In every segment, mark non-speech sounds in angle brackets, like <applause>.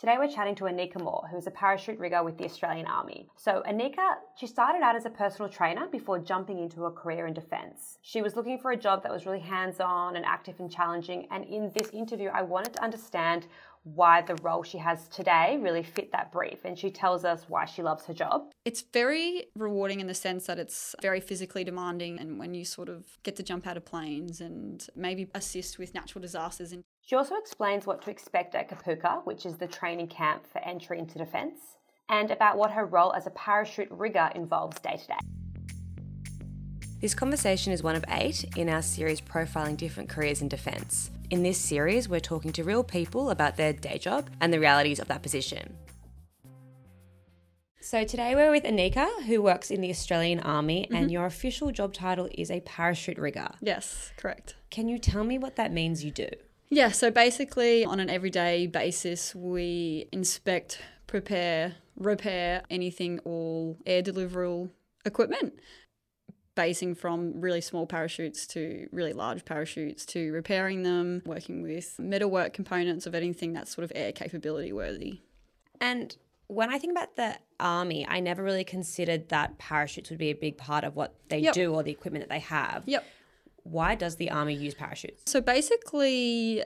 Today we're chatting to Annika Moore, who is a parachute rigger with the Australian Army. So Annika, she started out as a personal trainer before jumping into a career in defence. She was looking for a job that was really hands-on and active and challenging, and in this interview I wanted to understand why the role she has today really fit that brief and she tells us why she loves her job. It's very rewarding in the sense that it's very physically demanding and when you sort of get to jump out of planes and maybe assist with natural disasters and she also explains what to expect at Kapooka, which is the training camp for entry into defence, and about what her role as a parachute rigger involves day to day. This conversation is one of eight in our series profiling different careers in defence. In this series, we're talking to real people about their day job and the realities of that position. So today we're with Annika, who works in the Australian Army, mm-hmm. and your official job title is a parachute rigger. Yes, correct. Can you tell me what that means you do? Yeah, so basically, on an everyday basis, we inspect, prepare, repair anything all air deliverable equipment, basing from really small parachutes to really large parachutes to repairing them, working with metalwork components of anything that's sort of air capability worthy. And when I think about the army, I never really considered that parachutes would be a big part of what they yep. do or the equipment that they have. Yep why does the army use parachutes? So basically,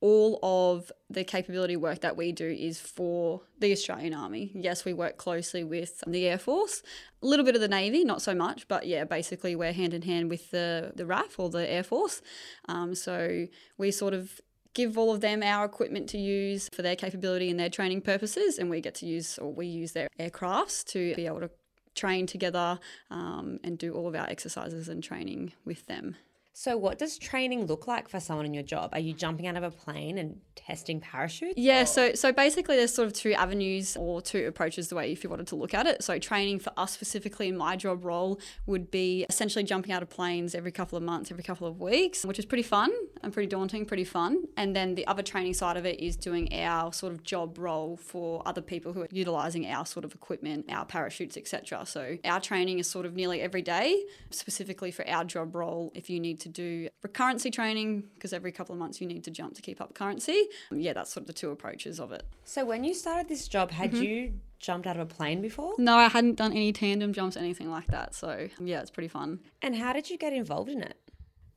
all of the capability work that we do is for the Australian Army. Yes, we work closely with the Air Force, a little bit of the Navy, not so much, but yeah, basically we're hand in hand with the, the RAAF or the Air Force. Um, so we sort of give all of them our equipment to use for their capability and their training purposes, and we get to use or we use their aircrafts to be able to train together um, and do all of our exercises and training with them. So, what does training look like for someone in your job? Are you jumping out of a plane and testing parachutes? Yeah, or? so so basically, there's sort of two avenues or two approaches the way if you wanted to look at it. So, training for us specifically in my job role would be essentially jumping out of planes every couple of months, every couple of weeks, which is pretty fun and pretty daunting, pretty fun. And then the other training side of it is doing our sort of job role for other people who are utilizing our sort of equipment, our parachutes, etc. So, our training is sort of nearly every day, specifically for our job role. If you need to to do recurrency training because every couple of months you need to jump to keep up currency. Yeah, that's sort of the two approaches of it. So when you started this job, had mm-hmm. you jumped out of a plane before? No, I hadn't done any tandem jumps, anything like that. So yeah, it's pretty fun. And how did you get involved in it?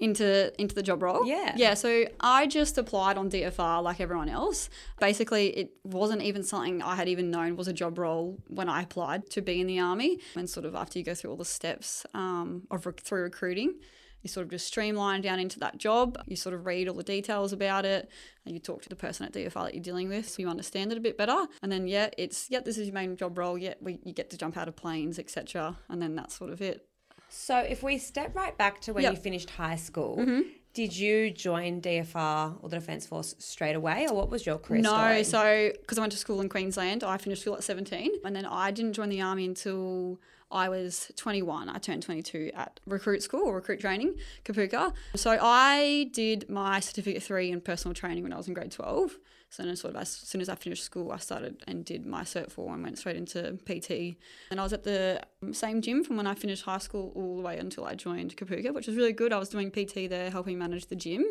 into into the job role. Yeah. Yeah, so I just applied on DFR like everyone else. Basically, it wasn't even something I had even known was a job role when I applied to be in the army. And sort of after you go through all the steps um, of through recruiting, you sort of just streamline down into that job. You sort of read all the details about it. And you talk to the person at DFR that you're dealing with so you understand it a bit better. And then, yeah, it's, yeah, this is your main job role. Yeah, we, you get to jump out of planes, etc. And then that's sort of it. So if we step right back to when yep. you finished high school, mm-hmm. Did you join DFR or the Defence Force straight away, or what was your career no, story? so because I went to school in Queensland, I finished school at 17, and then I didn't join the army until I was 21. I turned 22 at recruit school recruit training, Kapooka. So I did my certificate three in personal training when I was in grade 12. So then sort of as soon as I finished school, I started and did my cert four and went straight into PT. And I was at the um, same gym from when I finished high school all the way until I joined Kapooka, which was really good. I was doing PT there, helping manage the gym.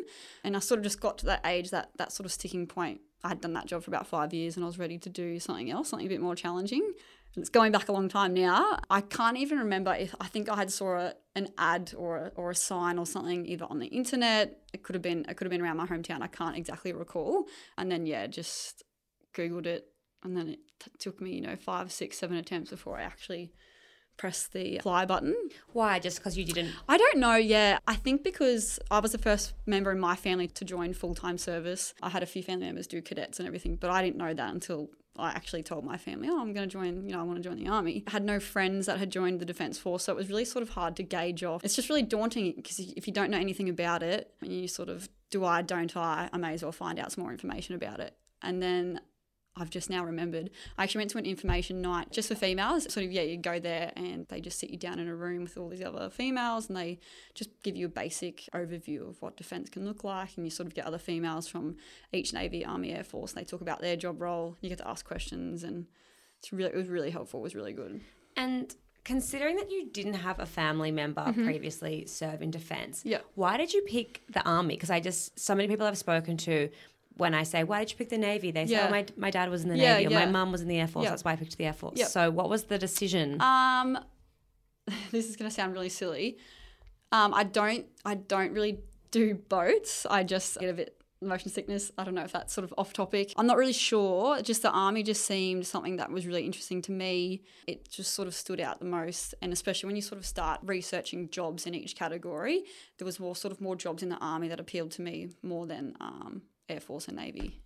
And I sort of just got to that age, that, that sort of sticking point. I had done that job for about five years and I was ready to do something else, something a bit more challenging And it's going back a long time now. I can't even remember if I think I had saw a, an ad or a, or a sign or something either on the internet. It could have been it could have been around my hometown. I can't exactly recall. And then yeah, just googled it, and then it t- took me you know five, six, seven attempts before I actually pressed the apply button. Why? Just because you didn't? I don't know. Yeah, I think because I was the first member in my family to join full time service. I had a few family members do cadets and everything, but I didn't know that until I actually told my family, oh, I'm going to join, you know, I want to join the army. I had no friends that had joined the Defence Force, so it was really sort of hard to gauge off. It's just really daunting because if you don't know anything about it, you sort of, do I, don't I, I may as well find out some more information about it. And then I've just now remembered. I actually went to an information night just for females. Sort of, yeah, you go there and they just sit you down in a room with all these other females and they just give you a basic overview of what defence can look like. And you sort of get other females from each Navy, Army, Air Force. And they talk about their job role. You get to ask questions and it's really, it was really helpful. It was really good. And considering that you didn't have a family member mm-hmm. previously serve in defence, yeah. why did you pick the army? Because I just, so many people I've spoken to when I say, why did you pick the Navy? They say, Yeah. oh, my, my dad was in the Yeah, Navy or yeah. my mum was in the Air Force. That's why I picked the Air Force. So what was the decision? Um, <laughs> this is gonna sound really silly. Um, I don't, I don't really do boats. I just get a bit motion sickness. I don't know if that's sort of off topic. I'm not really sure. Just the army just seemed something that was really interesting to me. It just sort of stood out the most, and especially when you sort of start researching jobs in each category, there was more sort of more jobs in the army that appealed to me more than um, Air Force and Navy.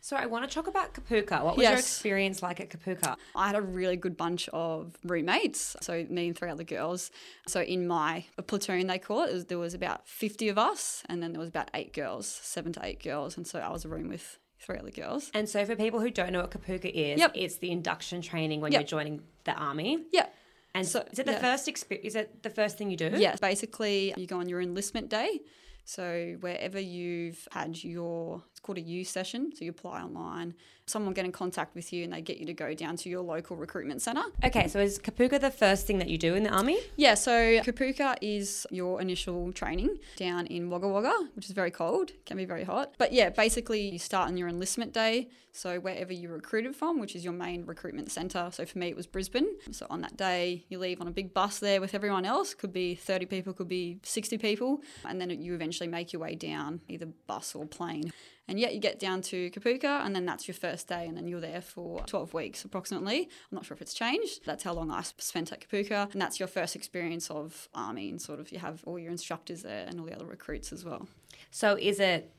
so I want to talk about Kapooka. What was your experience like at Kapooka? I had a really good bunch of roommates, so me and three other girls. So in my platoon, they call it, it was- there was about 50 of us, and then there was about eight girls, seven to eight girls, and so I was a room with three other girls. And so for people who don't know what Kapooka is, Yep. it's the induction training when Yep. you're joining the army. Yeah. And so So- is it the yeah. first experience? Is it the first thing you do? Yes. basically, you go on your enlistment day. So wherever you've had your, called a YOU session. So you apply online. Someone will get in contact with you and they get you to go down to your local recruitment centre. Okay, so is Kapooka the first thing that you do in the army? Yeah, so Kapooka is your initial training down in Wagga Wagga, which is very cold, can be very hot. But yeah, basically you start on your enlistment day. So wherever you're recruited from, which is your main recruitment centre. So for me, it was Brisbane. So on that day, you leave on a big bus there with everyone else. Could be 30 people, could be 60 people. And then you eventually make your way down, either bus or plane. And yet you get down to Kapooka, and then that's your first day, and then you're there for 12 weeks approximately. I'm not sure if it's changed. That's how long I spent at Kapooka, and that's your first experience of army, and sort of you have all your instructors there and all the other recruits as well. So is it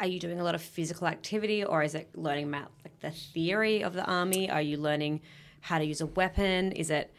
are you doing a lot of physical activity or is it learning about like the theory of the army? Are you learning how to use a weapon? Is it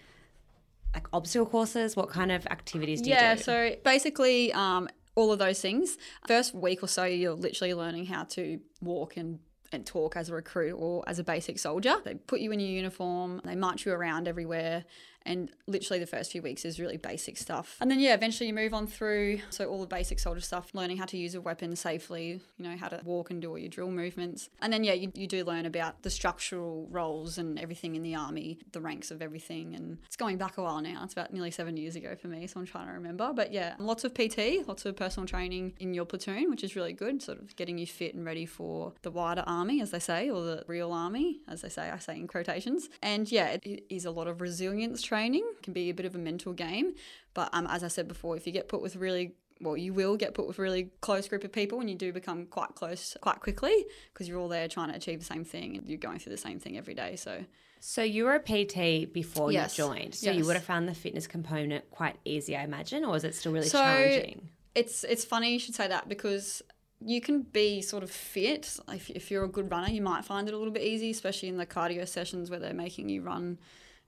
like obstacle courses? What kind of activities do yeah, you do? Yeah so basically, um, all of those things. First week or so, you're literally learning how to walk and and talk as a recruit or as a basic soldier. They put you in your uniform, they march you around everywhere, and literally the first few weeks is really basic stuff. And then yeah, eventually you move on through so all the basic soldier stuff, learning how to use a weapon safely, you know, how to walk and do all your drill movements. And then yeah, you, you do learn about the structural roles and everything in the army, the ranks of everything. And it's going back a while now. It's about nearly seven years ago for me, so I'm trying to remember. But yeah, lots of PT, lots of personal training in your platoon, which is really good, sort of getting you fit and ready for the wider army, as they say, or the real army, as they say, I say in quotations. And yeah, it is a lot of resilience training, it can be a bit of a mental game. But um, as I said before, if you get put with really well, you will get put with a really close group of people and you do become quite close quite quickly because you're all there trying to achieve the same thing and you're going through the same thing every day. So, So you were a PT before Yes. you joined. So you would have found the fitness component quite easy, I imagine, or is it still really So- challenging? it's it's funny you should say that because you can be sort of fit if, if you're a good runner you might find it a little bit easy especially in the cardio sessions where they're making you run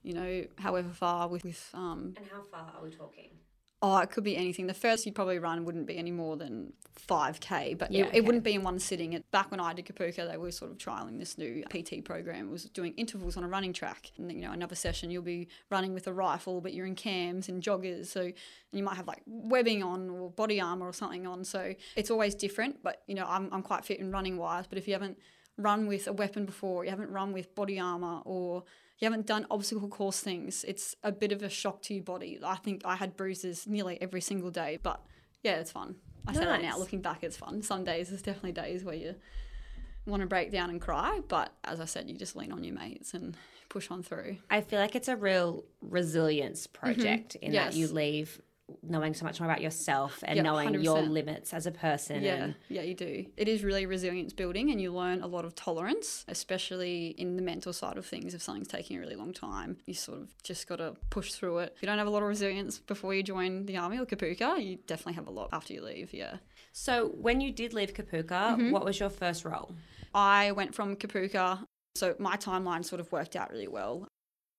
you know however far with, with um And how far are we talking? oh it could be anything. The first you'd probably run wouldn't be any more than 5k but Yeah, it, okay. it wouldn't be in one sitting. It, back when i did Kapooka they were sort of trialing this new pt program. It was doing intervals on a running track. And then, you know another session you'll be running with a rifle but you're in cams and joggers. So and you might have like webbing on or body armor or something on. So it's always different but you know i'm, I'm quite fit in running wise but if you haven't run with a weapon before you haven't run with body armor or you haven't done obstacle course things, it's a bit of a shock to your body. I think I had bruises nearly every single day, but yeah, it's fun. I say that now, looking back, it's fun. Some days, there's definitely days where you want to break down and cry, but as I said, you just lean on your mates and push on through. I feel like it's a real resilience mm-hmm. project in that you leave knowing so much more about yourself and Yeah, knowing your 100%. limits as a person. Yeah, And yeah, you do. It is really resilience building, and you learn a lot of tolerance, especially in the mental side of things. If something's taking a really long time, you sort of just got to push through it. If you don't have a lot of resilience before you join the army or Kapooka, you definitely have a lot after you leave. Yeah. so when you did leave Kapooka, Mm-hmm. what was your first role? I went from Kapooka, so my timeline sort of worked out really well.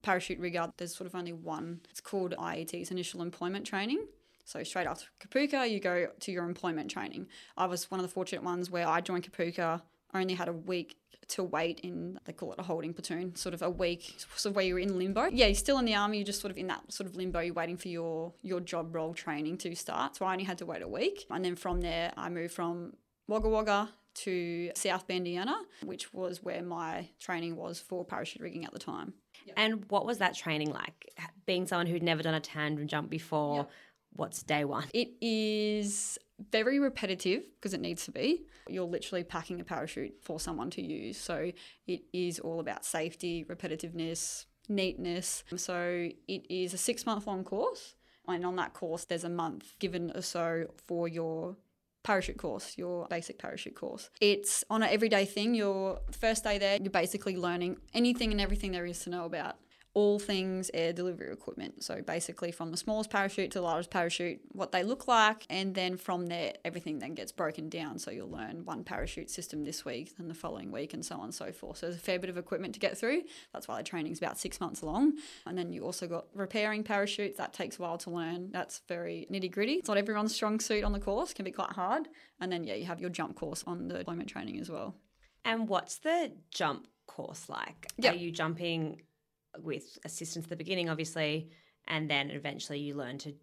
Parachute rigger, there's sort of only one. It's called IET's initial employment training. So straight after Kapooka, you go to your employment training. I was one of the fortunate ones where I joined Kapooka, only had a week to wait in, they call it a holding platoon, sort of a week, sort of where you're in limbo. Yeah, you're still in the army, you're just sort of in that sort of limbo, you're waiting for your, your job role training to start. So I only had to wait a week. And then from there, I moved from Wagga Wagga to South Bendiana, which was where my training was for parachute rigging at the time. And what was that training like? Being someone who'd never done a tandem jump before, what's day one? It is very repetitive because it needs to be. You're literally packing a parachute for someone to use. So it is all about safety, repetitiveness, neatness. So it is a six month long course. And on that course, there's a month given or so for your parachute course, your basic parachute course. It's on an everyday thing. Your first day there, you're basically learning anything and everything there is to know about all things air delivery equipment. So basically, from the smallest parachute to the largest parachute, what they look like, and then from there, everything then gets broken down. So you'll learn one parachute system this week, and the following week, and so on and so forth. So there's a fair bit of equipment to get through. That's why the training's about six months long. And then you also got repairing parachutes. That takes a while to learn. That's very nitty gritty. It's not everyone's strong suit on the course. Can be quite hard. And then yeah, you have your jump course on the deployment training as well. And what's the jump course like? Yep. Are you jumping with assistance at the beginning, obviously, and then eventually you learn to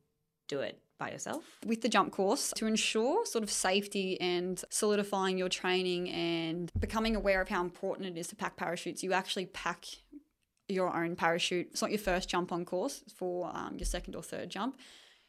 do it by yourself? with the jump course to ensure sort of safety and solidifying your training and becoming aware of how important it is to pack parachutes, you actually pack your own parachute. It's not your first jump on course, for um, your second or third jump.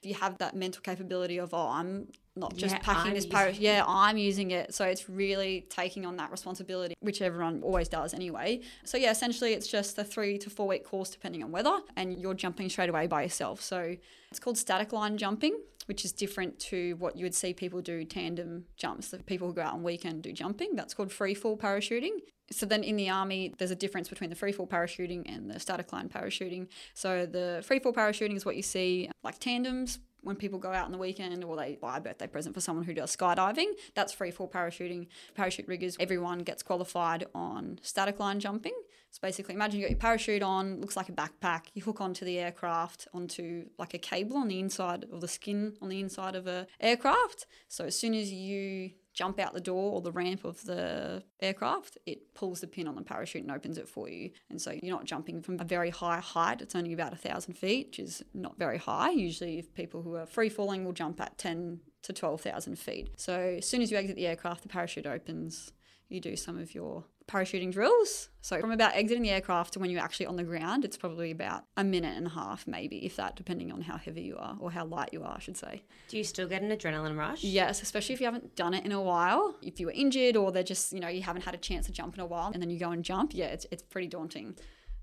You have that mental capability of, oh, I'm not just Yeah, packing I'm this parachute. Yeah, I'm using it. So it's really taking on that responsibility, which everyone always does anyway. So yeah, essentially it's just a three to four week course depending on weather, and you're jumping straight away by yourself. So it's called static line jumping, which is different to what you would see people do tandem jumps. The people who go out on weekend do jumping. That's called free fall parachuting. So then in the army, there's a difference between the free fall parachuting and the static line parachuting. So the free fall parachuting is what you see like tandems when people go out on the weekend or they buy a birthday present for someone who does skydiving. That's free fall parachuting. Parachute riggers, everyone gets qualified on static line jumping. So basically, imagine you got your parachute on, looks like a backpack. You hook onto the aircraft onto like a cable on the inside or the skin on the inside of a aircraft. So as soon as you jump out the door or the ramp of the aircraft, it pulls the pin on the parachute and opens it for you. And so you're not jumping from a very high height. It's only about a thousand feet, which is not very high. Usually, if people who are free falling will jump at 10 to 12,000 feet. So as soon as you exit the aircraft, the parachute opens. You do some of your parachuting drills. So from about exiting the aircraft to when you're actually on the ground, it's probably about a minute and a half, maybe, if that, depending on how heavy you are or how light you are, I should say. Do you still get an adrenaline rush? Yes, especially if you haven't done it in a while. If you were injured or they're just, you know, you haven't had a chance to jump in a while and then you go and jump, yeah, it's, it's pretty daunting.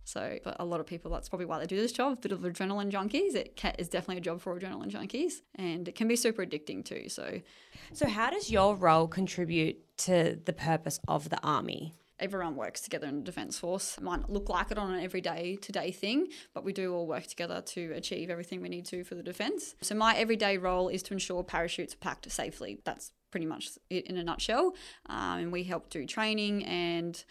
So, but a lot of people, that's probably why they do this job. A bit of adrenaline junkies. It ca is definitely a job for adrenaline junkies, and it can be super addicting too. So, So, how does your role contribute to the purpose of the army? everyone works together in the defence force. It might not look like it on an everyday to day thing, but we do all work together to achieve everything we need to for the defence. So my everyday role is to ensure parachutes are packed safely. That's pretty much it in a nutshell. Um, and we help do training and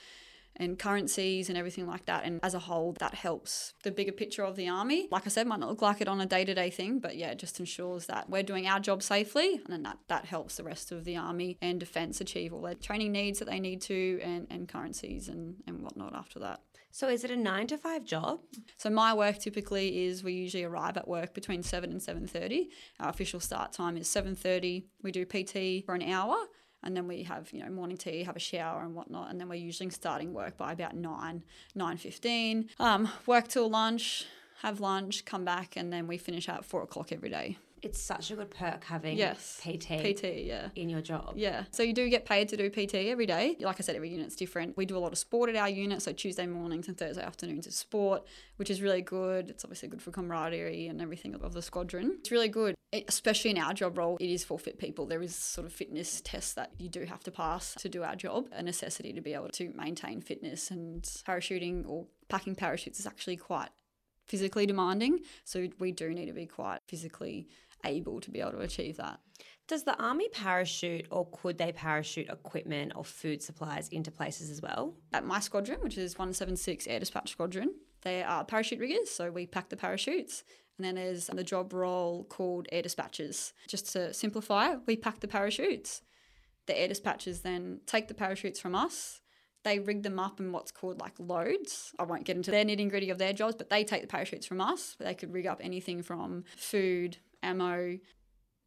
and currencies and everything like that. And as a whole, that helps the bigger picture of the army. Like I said, might not look like it on a day to day thing, but yeah, it just ensures that we're doing our job safely. And then that, that helps the rest of the army and defence achieve all their training needs that they need to and, and currencies and, and whatnot after that. So, is it a nine to five job? So my work typically is we usually arrive at work between 7 and 7.30. Our official start time is 7.30. We do PT for an hour and then we have you know morning tea have a shower and whatnot and then we're usually starting work by about 9 9.15 um, work till lunch have lunch come back and then we finish at 4 o'clock every day It's such a good perk having Yes. PT, pt yeah in your job. yeah, so you do get paid to do PT every day. Like I said, every unit's different. We do a lot of sport at our unit, so Tuesday mornings and Thursday afternoons is sport, which is really good. It's obviously good for camaraderie and everything of the squadron. It's really good, it, especially in our job role. It is for fit people. There is sort of fitness tests that you do have to pass to do our job, a necessity to be able to maintain fitness. And parachuting or packing parachutes is actually quite physically demanding, so we do need to be quite physically able to be able to achieve that. Does the army parachute or could they parachute equipment or food supplies into places as well? at my squadron, which is 176 Air Dispatch Squadron, they are parachute riggers, so we pack the parachutes. And then there's the job role called air dispatchers. Just to simplify, we pack the parachutes. The air dispatchers then take the parachutes from us. They rig them up in what's called like loads. I won't get into their nitty gritty of their jobs, but they take the parachutes from us. They could rig up anything from food, ammo,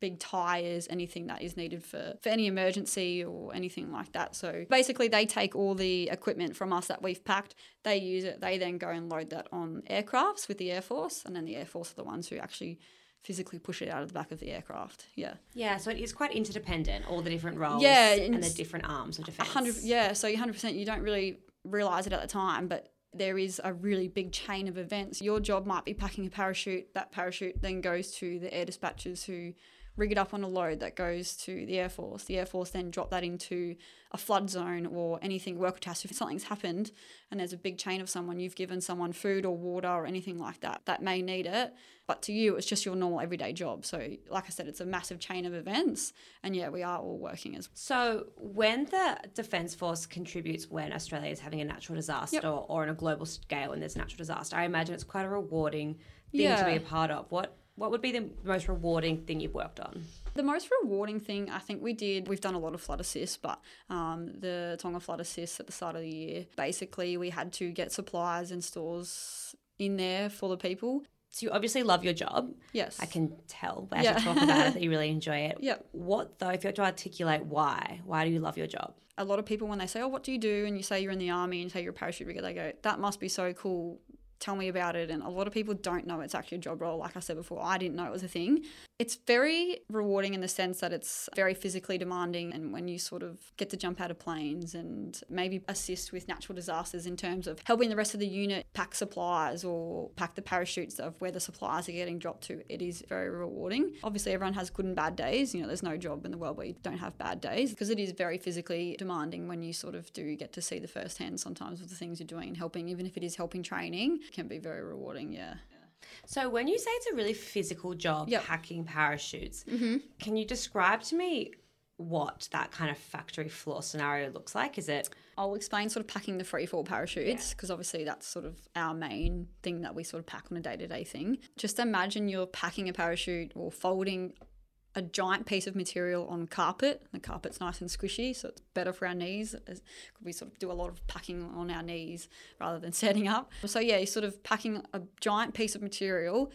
big tires, anything that is needed for, for any emergency or anything like that. So basically, they take all the equipment from us that we've packed, they use it, they then go and load that on aircrafts with the Air Force, and then the Air Force are the ones who actually physically push it out of the back of the aircraft. Yeah. Yeah, so it is quite interdependent, all the different roles Yeah, and, the different arms of defense. yeah so 100% you don't really realize it at the time but there is a really big chain of events. Your job might be packing a parachute that parachute then goes to the air dispatchers who rig it up on a load that goes to the air force the air force then drop that into a flood zone or anything work catastrophe if something's happened and there's a big chain of someone you've given someone food or water or anything like that that may need it but to you it's just your normal everyday job so like i said it's a massive chain of events and yeah we are all working as well. So, when the Defence Force contributes when Australia is having a natural disaster Yep. or, or on a global scale and there's a natural disaster, I imagine it's quite a rewarding thing to be a part of. What what would be the most rewarding thing you've worked on? The most rewarding thing I think we did, we've done a lot of flood assists, but um, the Tonga flood assists at the start of the year, basically we had to get supplies and stores in there for the people. So you obviously love your job. Yes. I can tell as Yeah. you talk about it <laughs> that you really enjoy it. Yep. What though, if you had to articulate why, why do you love your job? A lot of people, when they say, Oh, what do you do? And you say you're in the army and you say you're a parachute rigger, they go, That must be so cool. Tell me about it. And a lot of people don't know it's actually a job role. Like I said before, I didn't know it was a thing. It's very rewarding in the sense that it's very physically demanding. And when you sort of get to jump out of planes and maybe assist with natural disasters in terms of helping the rest of the unit pack supplies or pack the parachutes of where the supplies are getting dropped to, it is very rewarding. Obviously, everyone has good and bad days. You know, there's no job in the world where you don't have bad days because it is very physically demanding when you sort of do get to see the first hand sometimes of the things you're doing and helping, even if it is helping training, can be very rewarding. Yeah. So when you say it's a really physical job, Yep. packing parachutes, mm-hmm. can you describe to me what that kind of factory floor scenario looks like? Is it I'll explain sort of packing the free fall parachutes because obviously that's sort of our main thing that we sort of pack on a day to day thing. Just imagine you're packing a parachute or folding a giant piece of material on carpet. The carpet's nice and squishy, so it's better for our knees. We sort of do a lot of packing on our knees rather than <laughs> setting up. So yeah, you're sort of packing a giant piece of material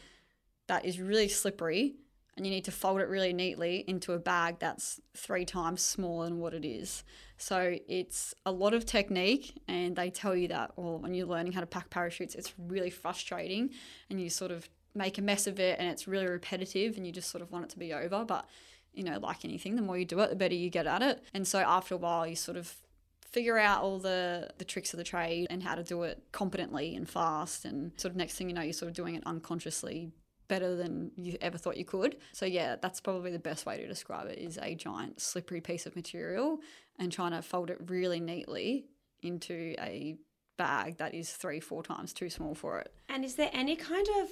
that is really slippery and you need to fold it really neatly into a bag that's three times smaller than what it is. So it's a lot of technique, and they tell you that, or when you're learning how to pack parachutes, it's really frustrating, and you sort of make a mess of it, and it's really repetitive, and you just sort of want it to be over. But you know, like anything, the more you do it, the better you get at it. And so after a while, you sort of figure out all the the tricks of the trade and how to do it competently and fast and sort of next thing you know you're sort of doing it unconsciously better than you ever thought you could. So yeah, that's probably the best way to describe it is a giant slippery piece of material and trying to fold it really neatly into a bag that is three, four times too small for it. and is there any kind of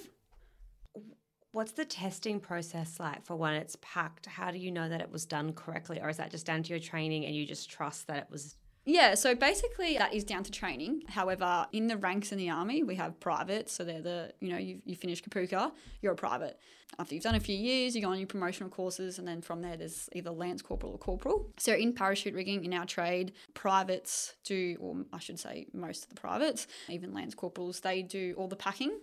what's the testing process like for when it's packed? How do you know that it was done correctly, or is that just down to your training and you just trust that it was? Yeah, so basically that is down to training. However, in the ranks in the army, we have privates. So they're the, you know, you, you finish Kapooka, you're a private. After you've done a few years, you go on your promotional courses, and then from there, there's either Lance Corporal or Corporal. So in parachute rigging, in our trade, privates do, or I should say most of the privates, even Lance Corporals, they do all the packing.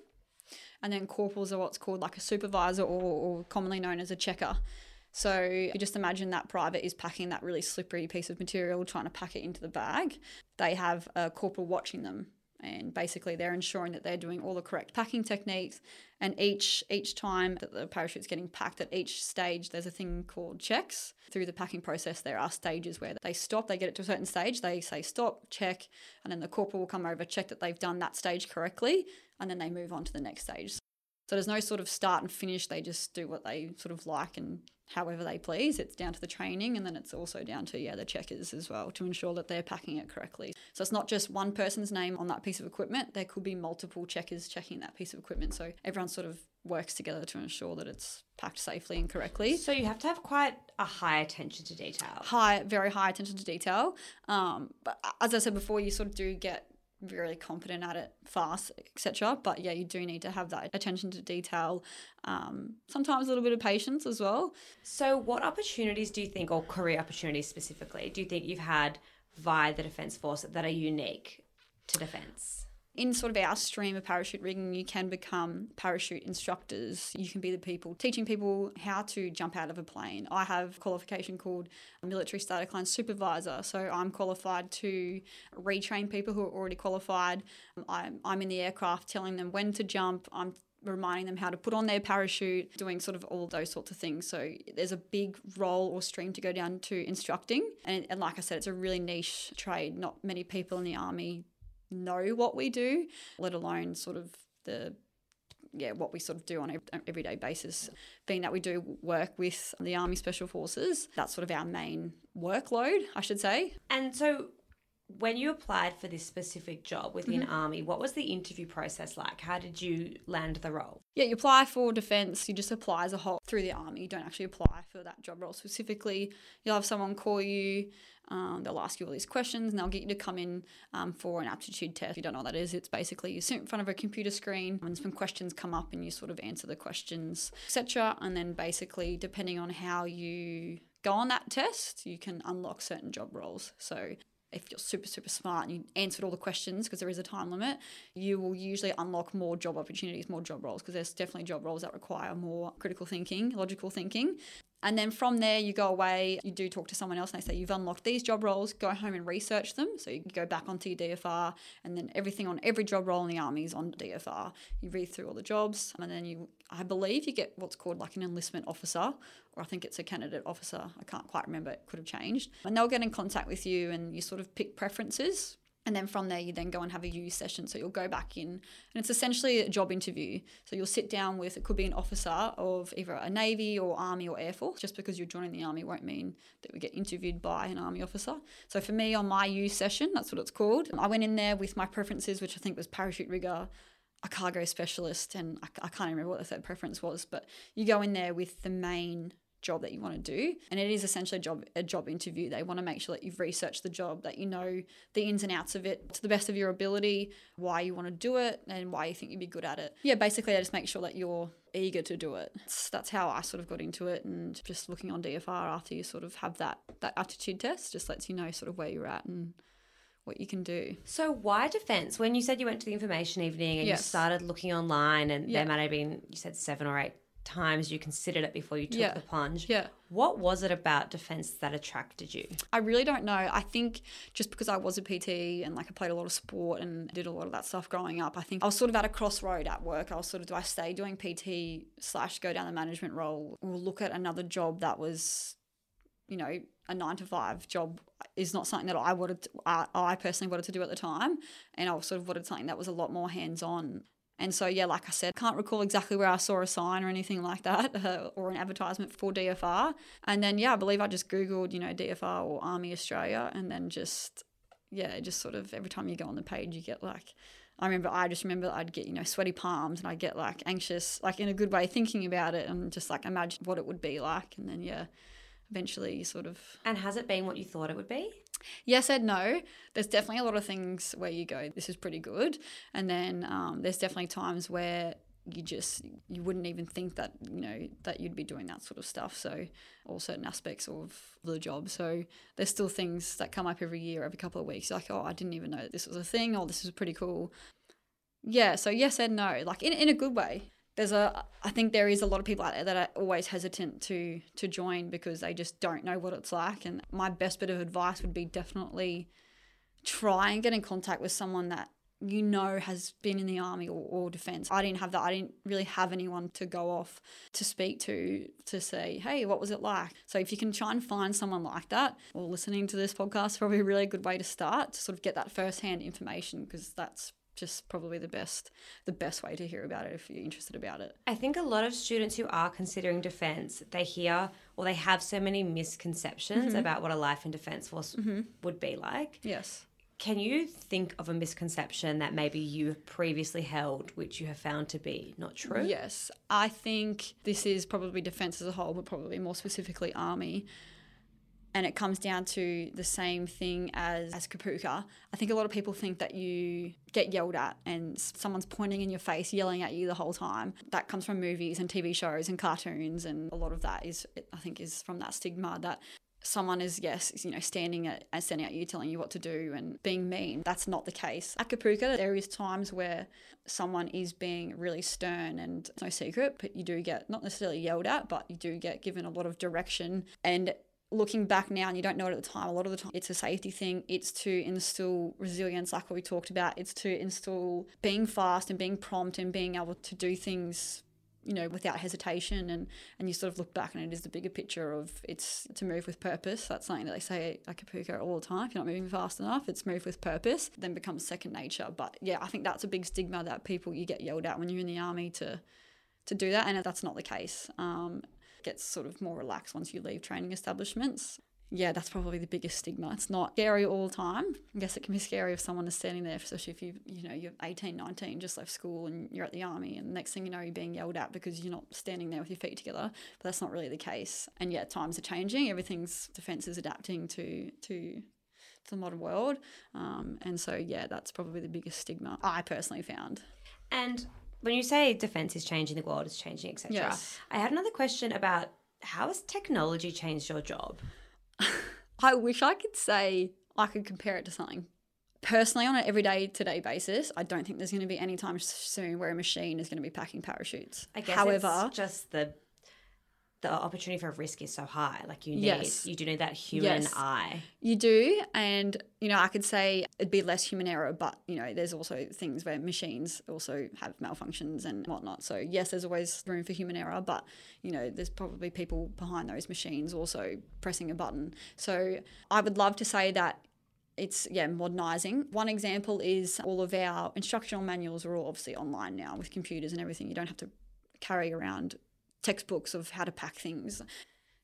And then corporals are what's called like a supervisor or, or commonly known as a checker. So you just imagine that private is packing that really slippery piece of material, trying to pack it into the bag. They have a corporal watching them, and basically they're ensuring that they're doing all the correct packing techniques. And each each time that the parachute's getting packed, at each stage there's a thing called checks. Through the packing process, there are stages where they stop. They get it to a certain stage, they say stop, check, and then the corporal will come over, check that they've done that stage correctly, and then they move on to the next stage. So there's no sort of start and finish. They just do what they sort of like and however they please. It's down to the training and then it's also down to yeah the checkers as well to ensure that they're packing it correctly. So it's not just one person's name on that piece of equipment. There could be multiple checkers checking that piece of equipment. So everyone sort of works together to ensure that it's packed safely and correctly. So you have to have quite a high attention to detail. High, very high attention to detail. Um, but as I said before, you sort of do get really competent at it fast etc but yeah you do need to have that attention to detail um, sometimes a little bit of patience as well So, what opportunities do you think, or career opportunities specifically, do you think you've had via the Defence Force that are unique to Defence? In sort of our stream of parachute rigging, you can become parachute instructors. You can be the people teaching people how to jump out of a plane. I have qualification called military static line supervisor, so I'm qualified to retrain people who are already qualified. I'm, I'm in the aircraft telling them when to jump. I'm reminding them how to put on their parachute, doing sort of all those sorts of things. So there's a big role or stream to go down to instructing. And, and like I said, it's a really niche trade. Not many people in the army know what we do, let alone sort of the yeah, what we sort of do on an everyday basis, being that we do work with the Army Special Forces, that's sort of our main workload, I should say. And so, when you applied for this specific job within mm-hmm. Army, what was the interview process like? How did you land the role? Yeah, you apply for defence, you just apply as a whole through the Army. You don't actually apply for that job role specifically. You'll have someone call you, um, they'll ask you all these questions and they'll get you to come in um, for an aptitude test. If you don't know what that is, it's basically you sit in front of a computer screen and some questions come up and you sort of answer the questions, etc. And then basically, depending on how you go on that test, you can unlock certain job roles. So if you're super super smart and you answered all the questions because there is a time limit you will usually unlock more job opportunities more job roles because there's definitely job roles that require more critical thinking logical thinking and then from there, you go away, you do talk to someone else, and they say, You've unlocked these job roles, go home and research them. So you go back onto your DFR, and then everything on every job role in the army is on DFR. You read through all the jobs, and then you, I believe, you get what's called like an enlistment officer, or I think it's a candidate officer. I can't quite remember, it could have changed. And they'll get in contact with you, and you sort of pick preferences and then from there, you then go and have a YOU session. So you'll go back in, and it's essentially a job interview. So you'll sit down with, it could be an officer of either a Navy or Army or Air Force. Just because you're joining the Army won't mean that we get interviewed by an Army officer. So for me, on my YOU session, that's what it's called. I went in there with my preferences, which I think was parachute rigger, a cargo specialist, and I, I can't remember what the third preference was, but you go in there with the main job that you want to do and it is essentially a job a job interview they want to make sure that you've researched the job that you know the ins and outs of it to the best of your ability why you want to do it and why you think you'd be good at it yeah basically they just make sure that you're eager to do it that's how i sort of got into it and just looking on dfr after you sort of have that that aptitude test just lets you know sort of where you're at and what you can do. So why defense? When you said you went to the information evening and yes. you started looking online and yeah. there might have been you said seven or eight times you considered it before you took yeah. the plunge. Yeah. What was it about defense that attracted you? I really don't know. I think just because I was a PT and like I played a lot of sport and did a lot of that stuff growing up, I think I was sort of at a crossroad at work. I was sort of do I stay doing PT slash go down the management role or look at another job that was, you know, a nine to five job is not something that I wanted. To, I, I personally wanted to do at the time, and I sort of wanted something that was a lot more hands on. And so, yeah, like I said, can't recall exactly where I saw a sign or anything like that <laughs> uh, or an advertisement for DFR. And then, yeah, I believe I just Googled, you know, DFR or Army Australia and then just, yeah, just sort of every time you go on the page, you get like, I remember, I just remember I'd get, you know, sweaty palms and I'd get like anxious, like in a good way, thinking about it and just like imagine what it would be like. And then, yeah, eventually you sort of. And has it been what you thought it would be? Yes and no. There's definitely a lot of things where you go, this is pretty good. And then um, there's definitely times where you just you wouldn't even think that you know that you'd be doing that sort of stuff so or certain aspects of the job so there's still things that come up every year every couple of weeks like oh i didn't even know that this was a thing or this is pretty cool yeah so yes and no like in, in a good way there's a I think there is a lot of people out there that are always hesitant to to join because they just don't know what it's like. And my best bit of advice would be definitely try and get in contact with someone that you know has been in the army or, or defense. I didn't have that. I didn't really have anyone to go off to speak to to say hey what was it like? So if you can try and find someone like that or listening to this podcast probably a really good way to start to sort of get that first hand information because that's just probably the best the best way to hear about it if you're interested about it. I think a lot of students who are considering defense, they hear or they have so many misconceptions mm-hmm. about what a life in defense force mm-hmm. would be like. Yes. Can you think of a misconception that maybe you previously held which you have found to be not true? Yes. I think this is probably defense as a whole, but probably more specifically army and it comes down to the same thing as as Kapooka. I think a lot of people think that you get yelled at and someone's pointing in your face, yelling at you the whole time. That comes from movies and TV shows and cartoons, and a lot of that is, I think, is from that stigma that someone is yes you know standing at, and standing at you telling you what to do and being mean that's not the case at Kapooka there is times where someone is being really stern and it's no secret but you do get not necessarily yelled at but you do get given a lot of direction and looking back now and you don't know it at the time, a lot of the time it's a safety thing. It's to instill resilience, like what we talked about. It's to instill being fast and being prompt and being able to do things you know without hesitation. And and you sort of look back and it is the bigger picture of it's to move with purpose. That's something that they say at Kapooka all the time. If you're not moving fast enough it's move with purpose then becomes second nature. But yeah I think that's a big stigma that people you get yelled at when you're in the army to to do that. And that's not the case. Um, gets sort of more relaxed once you leave training establishments. Yeah, that's probably the biggest stigma. It's not scary all the time. I guess it can be scary if someone is standing there, especially if you, you know, you're 18, 19, just left school and you're at the army, and the next thing you know, you're being yelled at because you're not standing there with your feet together. But that's not really the case. And yeah, times are changing. Everything's defense is adapting to to the modern world. Um, and so, yeah, that's probably the biggest stigma I personally found. And when you say defense is changing, the world is changing, etc. Yes. I had another question about how has technology changed your job? <laughs> I wish I could say I could compare it to something. Personally, on an everyday to day basis, I don't think there's going to be any time soon where a machine is going to be packing parachutes. I guess However, it's just the the opportunity for risk is so high. Like you need, Yes. you do need that human Yes. eye. You do, and you know, I could say it'd be less human error, but you know, there's also things where machines also have malfunctions and whatnot. So yes, there's always room for human error, but you know, there's probably people behind those machines also pressing a button. So I would love to say that it's yeah modernizing one example is all of our instructional manuals are all obviously online now with computers and everything you don't have to carry around textbooks of how to pack things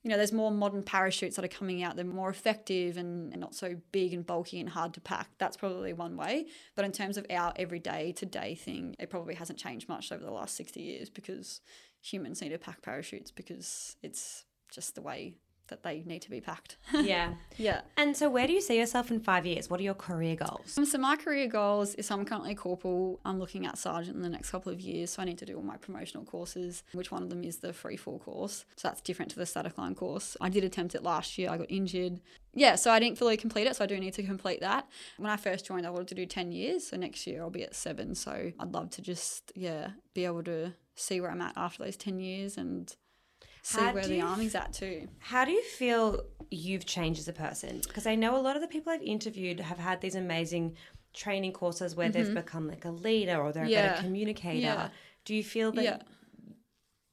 you know, there's more modern parachutes that are coming out. They're more effective and, and not so big and bulky and hard to pack. That's probably one way. But in terms of our everyday to day thing, it probably hasn't changed much over the last 60 years because humans need to pack parachutes because it's just the way that they need to be packed. Yeah. <laughs> yeah. And so, where do you see yourself in five years? What are your career goals? Um, So my career goals is I'm currently corporal. I'm looking at sergeant in the next couple of years, so I need to do all my promotional courses. Which one of them is the free fall course? So that's different to the static line course. I did attempt it last year. I got injured. Yeah, so I didn't fully complete it, so I do need to complete that. When I first joined, I wanted to do ten years, so next year I'll be at seven. So I'd love to just yeah be able to see where I'm at after those ten years and see How where do the you army's at too. How do you feel you've changed as a person? Because I know a lot of the people I've interviewed have had these amazing training courses where they've become like a leader or they're a Mm-hmm. Better communicator. Yeah. Do you feel that Yeah.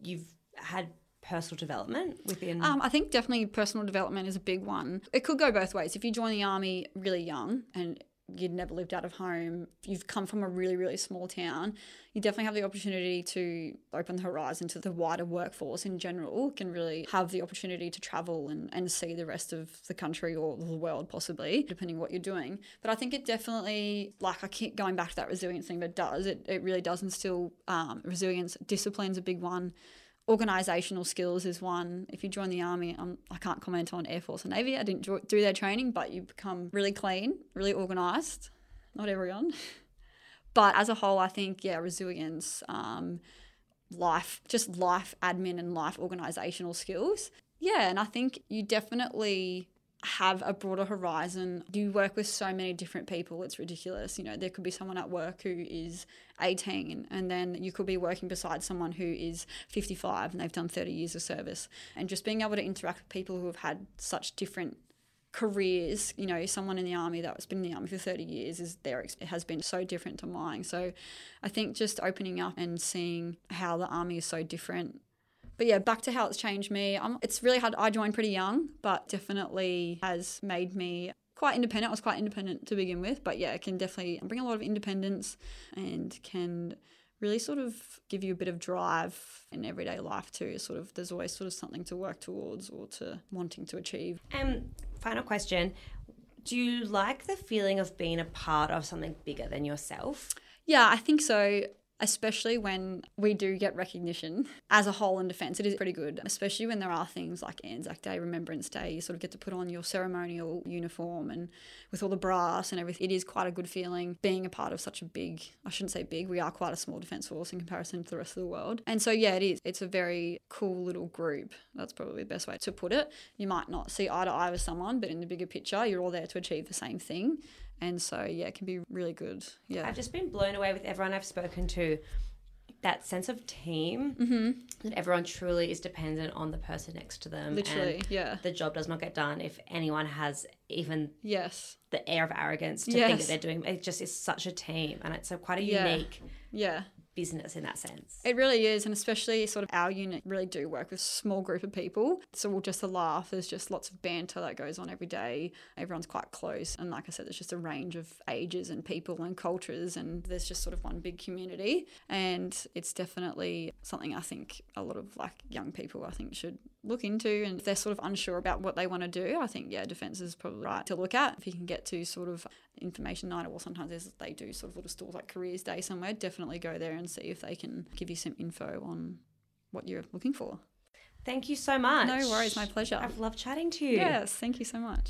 you've had personal development within? Um, I think definitely personal development is a big one. It could go both ways. If you join the army really young and you'd never lived out of home, you've come from a really, really small town, you definitely have the opportunity to open the horizon to the wider workforce in general, can really have the opportunity to travel and, and see the rest of the country or the world possibly, depending what you're doing. But I think it definitely, like I keep going back to that resilience thing, but it does, it, it really does instill um, resilience. Discipline's a big one organizational skills is one. If you join the army, um, I can't comment on Air Force and Navy. I didn't jo- do their training, but you become really clean, really organized. Not everyone, <laughs> but as a whole, I think yeah, resilience, um, life, just life admin and life organizational skills. Yeah, and I think you definitely have a broader horizon. You work with so many different people, it's ridiculous. You know, there could be someone at work who is 18, and then you could be working beside someone who is 55 and they've done 30 years of service. And just being able to interact with people who have had such different careers, you know, someone in the army that's been in the army for 30 years is their it has been so different to mine. So I think just opening up and seeing how the army is so different but yeah, back to how it's changed me. It's really hard. I joined pretty young, but definitely has made me quite independent. I was quite independent to begin with, but yeah, it can definitely bring a lot of independence and can really sort of give you a bit of drive in everyday life too. Sort of, there's always sort of something to work towards or to wanting to achieve. Um, final question. Do you like the feeling of being a part of something bigger than yourself? Yeah, I think so. Especially when we do get recognition as a whole in defence, it is pretty good. Especially when there are things like Anzac Day, Remembrance Day, you sort of get to put on your ceremonial uniform and with all the brass and everything. It is quite a good feeling being a part of such a big, I shouldn't say big, we are quite a small defence force in comparison to the rest of the world. And so, yeah, it is. It's a very cool little group. That's probably the best way to put it. You might not see eye to eye with someone, but in the bigger picture, you're all there to achieve the same thing. And so, yeah, it can be really good. Yeah. I've just been blown away with everyone I've spoken to that sense of team mm-hmm. that everyone truly is dependent on the person next to them. Literally, and yeah. The job does not get done if anyone has even Yes. the air of arrogance to think that they're doing it just is such a team and it's a quite a Yeah. unique Yeah. Business in that sense. It really is, and especially sort of our unit really do work with a small group of people. So we'll just a laugh. There's just lots of banter that goes on every day. Everyone's quite close, and like I said, there's just a range of ages and people and cultures, and there's just sort of one big community. And it's definitely something I think a lot of like young people I think should look into. And if they're sort of unsure about what they want to do, I think yeah, defence is probably right to look at. If you can get to sort of information night, or sometimes there's, they do sort of little stores like careers day somewhere. Definitely go there and see if they can give you some info on what you're looking for. Thank you so much. No worries, my pleasure. I've loved chatting to you. Yes, thank you so much.